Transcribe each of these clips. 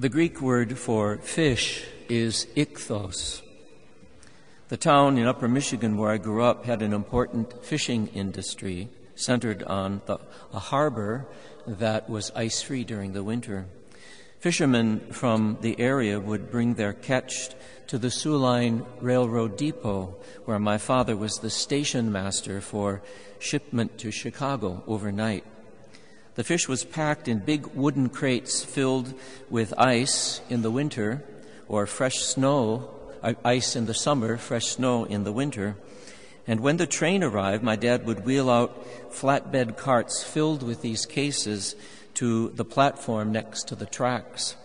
The Greek word for fish is ichthos. The town in upper Michigan where I grew up had an important fishing industry centered on the, a harbor that was ice free during the winter. Fishermen from the area would bring their catch to the Soo Line Railroad Depot, where my father was the station master for shipment to Chicago overnight. The fish was packed in big wooden crates filled with ice in the winter or fresh snow, uh, ice in the summer, fresh snow in the winter. And when the train arrived, my dad would wheel out flatbed carts filled with these cases to the platform next to the tracks.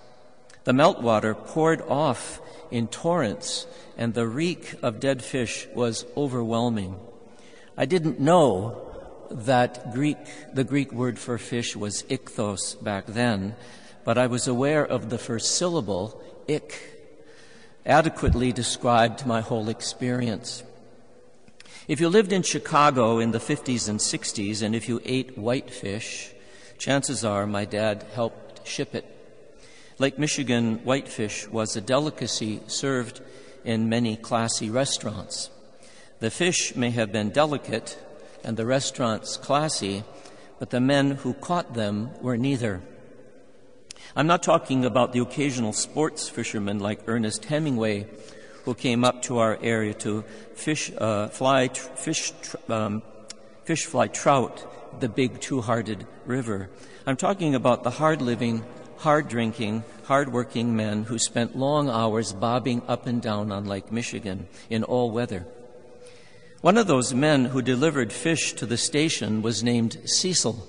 The meltwater poured off in torrents, and the reek of dead fish was overwhelming. I didn't know that Greek, the Greek word for fish was ichthos back then, but I was aware of the first syllable, ich, adequately described my whole experience. If you lived in Chicago in the 50s and 60s, and if you ate whitefish, chances are my dad helped ship it. Lake Michigan whitefish was a delicacy served in many classy restaurants. The fish may have been delicate and the restaurants classy, but the men who caught them were neither. I'm not talking about the occasional sports fishermen like Ernest Hemingway who came up to our area to fish, uh, fly, tr- fish, tr- um, fish fly trout, the big two-hearted river. I'm talking about the hard-living, hard-drinking, hard-working men who spent long hours bobbing up and down on Lake Michigan in all weather. One of those men who delivered fish to the station was named Cecil.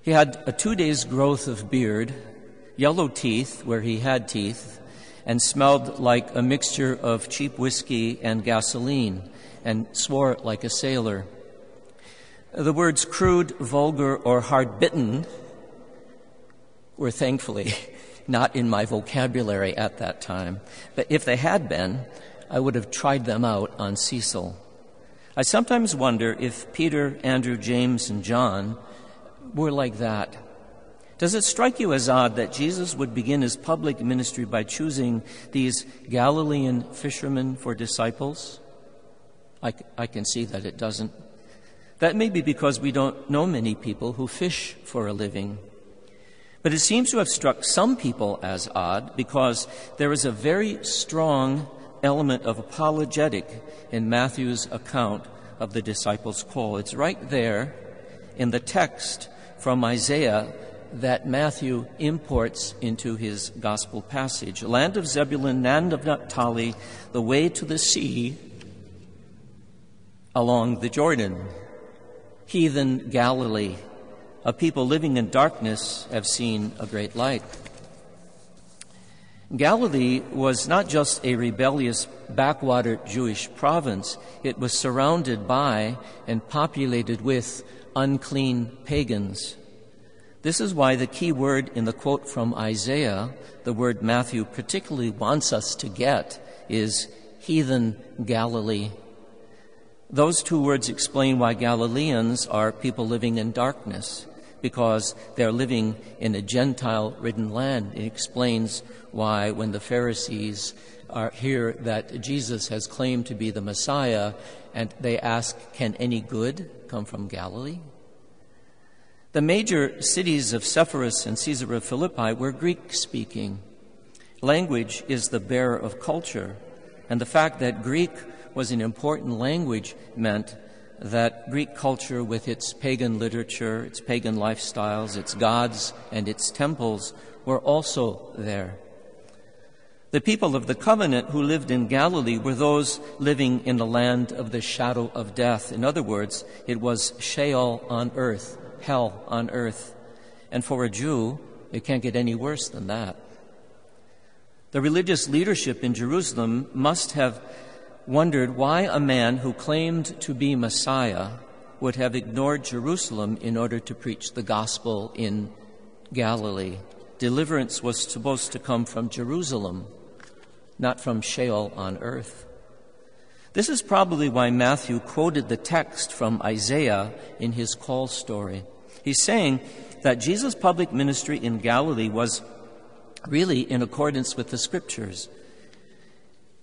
He had a two days' growth of beard, yellow teeth where he had teeth, and smelled like a mixture of cheap whiskey and gasoline, and swore like a sailor. The words crude, vulgar, or hard bitten were thankfully not in my vocabulary at that time, but if they had been, I would have tried them out on Cecil. I sometimes wonder if Peter, Andrew, James, and John were like that. Does it strike you as odd that Jesus would begin his public ministry by choosing these Galilean fishermen for disciples? I, I can see that it doesn't. That may be because we don't know many people who fish for a living. But it seems to have struck some people as odd because there is a very strong element of apologetic in Matthew's account of the disciples' call. It's right there in the text from Isaiah that Matthew imports into his gospel passage. Land of Zebulun, land of Naphtali, the way to the sea along the Jordan. Heathen Galilee, a people living in darkness have seen a great light. Galilee was not just a rebellious backwater Jewish province, it was surrounded by and populated with unclean pagans. This is why the key word in the quote from Isaiah, the word Matthew particularly wants us to get, is heathen Galilee. Those two words explain why Galileans are people living in darkness because they're living in a Gentile ridden land. It explains why, when the Pharisees are, hear that Jesus has claimed to be the Messiah, and they ask, Can any good come from Galilee? The major cities of Sepphoris and Caesarea Philippi were Greek speaking. Language is the bearer of culture, and the fact that Greek was an important language meant that Greek culture, with its pagan literature, its pagan lifestyles, its gods, and its temples, were also there. The people of the covenant who lived in Galilee were those living in the land of the shadow of death. In other words, it was Sheol on earth, hell on earth. And for a Jew, it can't get any worse than that. The religious leadership in Jerusalem must have wondered why a man who claimed to be Messiah would have ignored Jerusalem in order to preach the gospel in Galilee. Deliverance was supposed to come from Jerusalem, not from Sheol on earth. This is probably why Matthew quoted the text from Isaiah in his call story. He's saying that Jesus' public ministry in Galilee was really in accordance with the scriptures.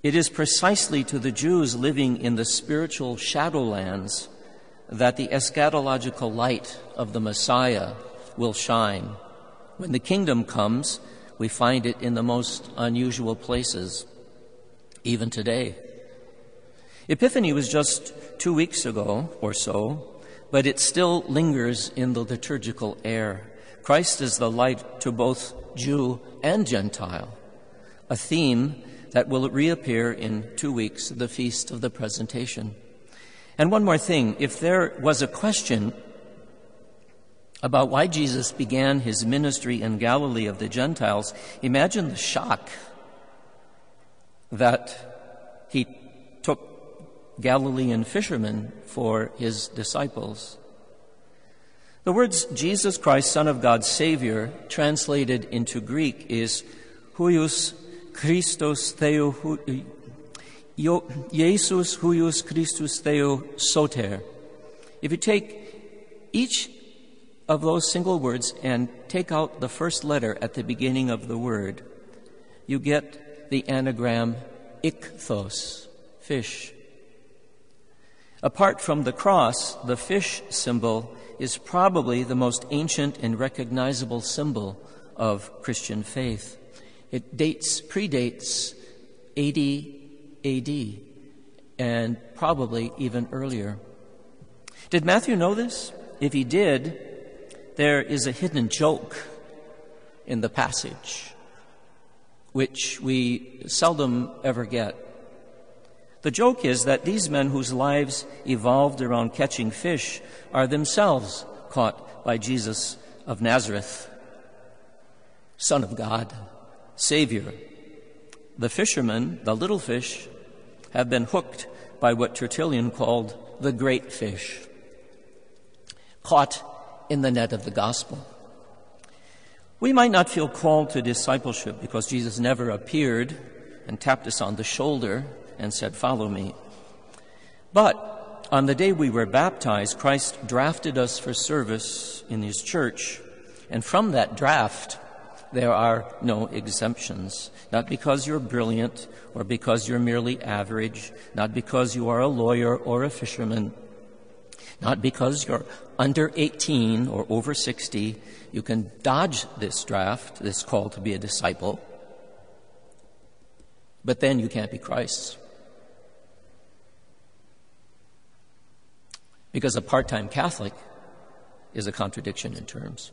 It is precisely to the Jews living in the spiritual shadowlands that the eschatological light of the Messiah will shine. When the kingdom comes, we find it in the most unusual places, even today. Epiphany was just two weeks ago or so, but it still lingers in the liturgical air. Christ is the light to both Jew and Gentile, a theme that will reappear in two weeks, the Feast of the Presentation. And one more thing if there was a question about why Jesus began his ministry in Galilee of the Gentiles, imagine the shock that he took Galilean fishermen for his disciples. The words Jesus Christ, Son of God, Savior, translated into Greek is huios Christos Theo, Jesus huios Christus Theo soter. If you take each of those single words and take out the first letter at the beginning of the word, you get the anagram ichthos, fish. Apart from the cross, the fish symbol is probably the most ancient and recognizable symbol of Christian faith. It dates, predates 80 AD and probably even earlier. Did Matthew know this? If he did, there is a hidden joke in the passage, which we seldom ever get. The joke is that these men whose lives evolved around catching fish are themselves caught by Jesus of Nazareth, Son of God, Savior. The fishermen, the little fish, have been hooked by what Tertullian called the great fish, caught in the net of the gospel. We might not feel called to discipleship because Jesus never appeared and tapped us on the shoulder and said, Follow me. But on the day we were baptized, Christ drafted us for service in his church. And from that draft, there are no exemptions. Not because you're brilliant or because you're merely average, not because you are a lawyer or a fisherman, not because you're under 18 or over 60. You can dodge this draft, this call to be a disciple, but then you can't be Christ's. Because a part time Catholic is a contradiction in terms.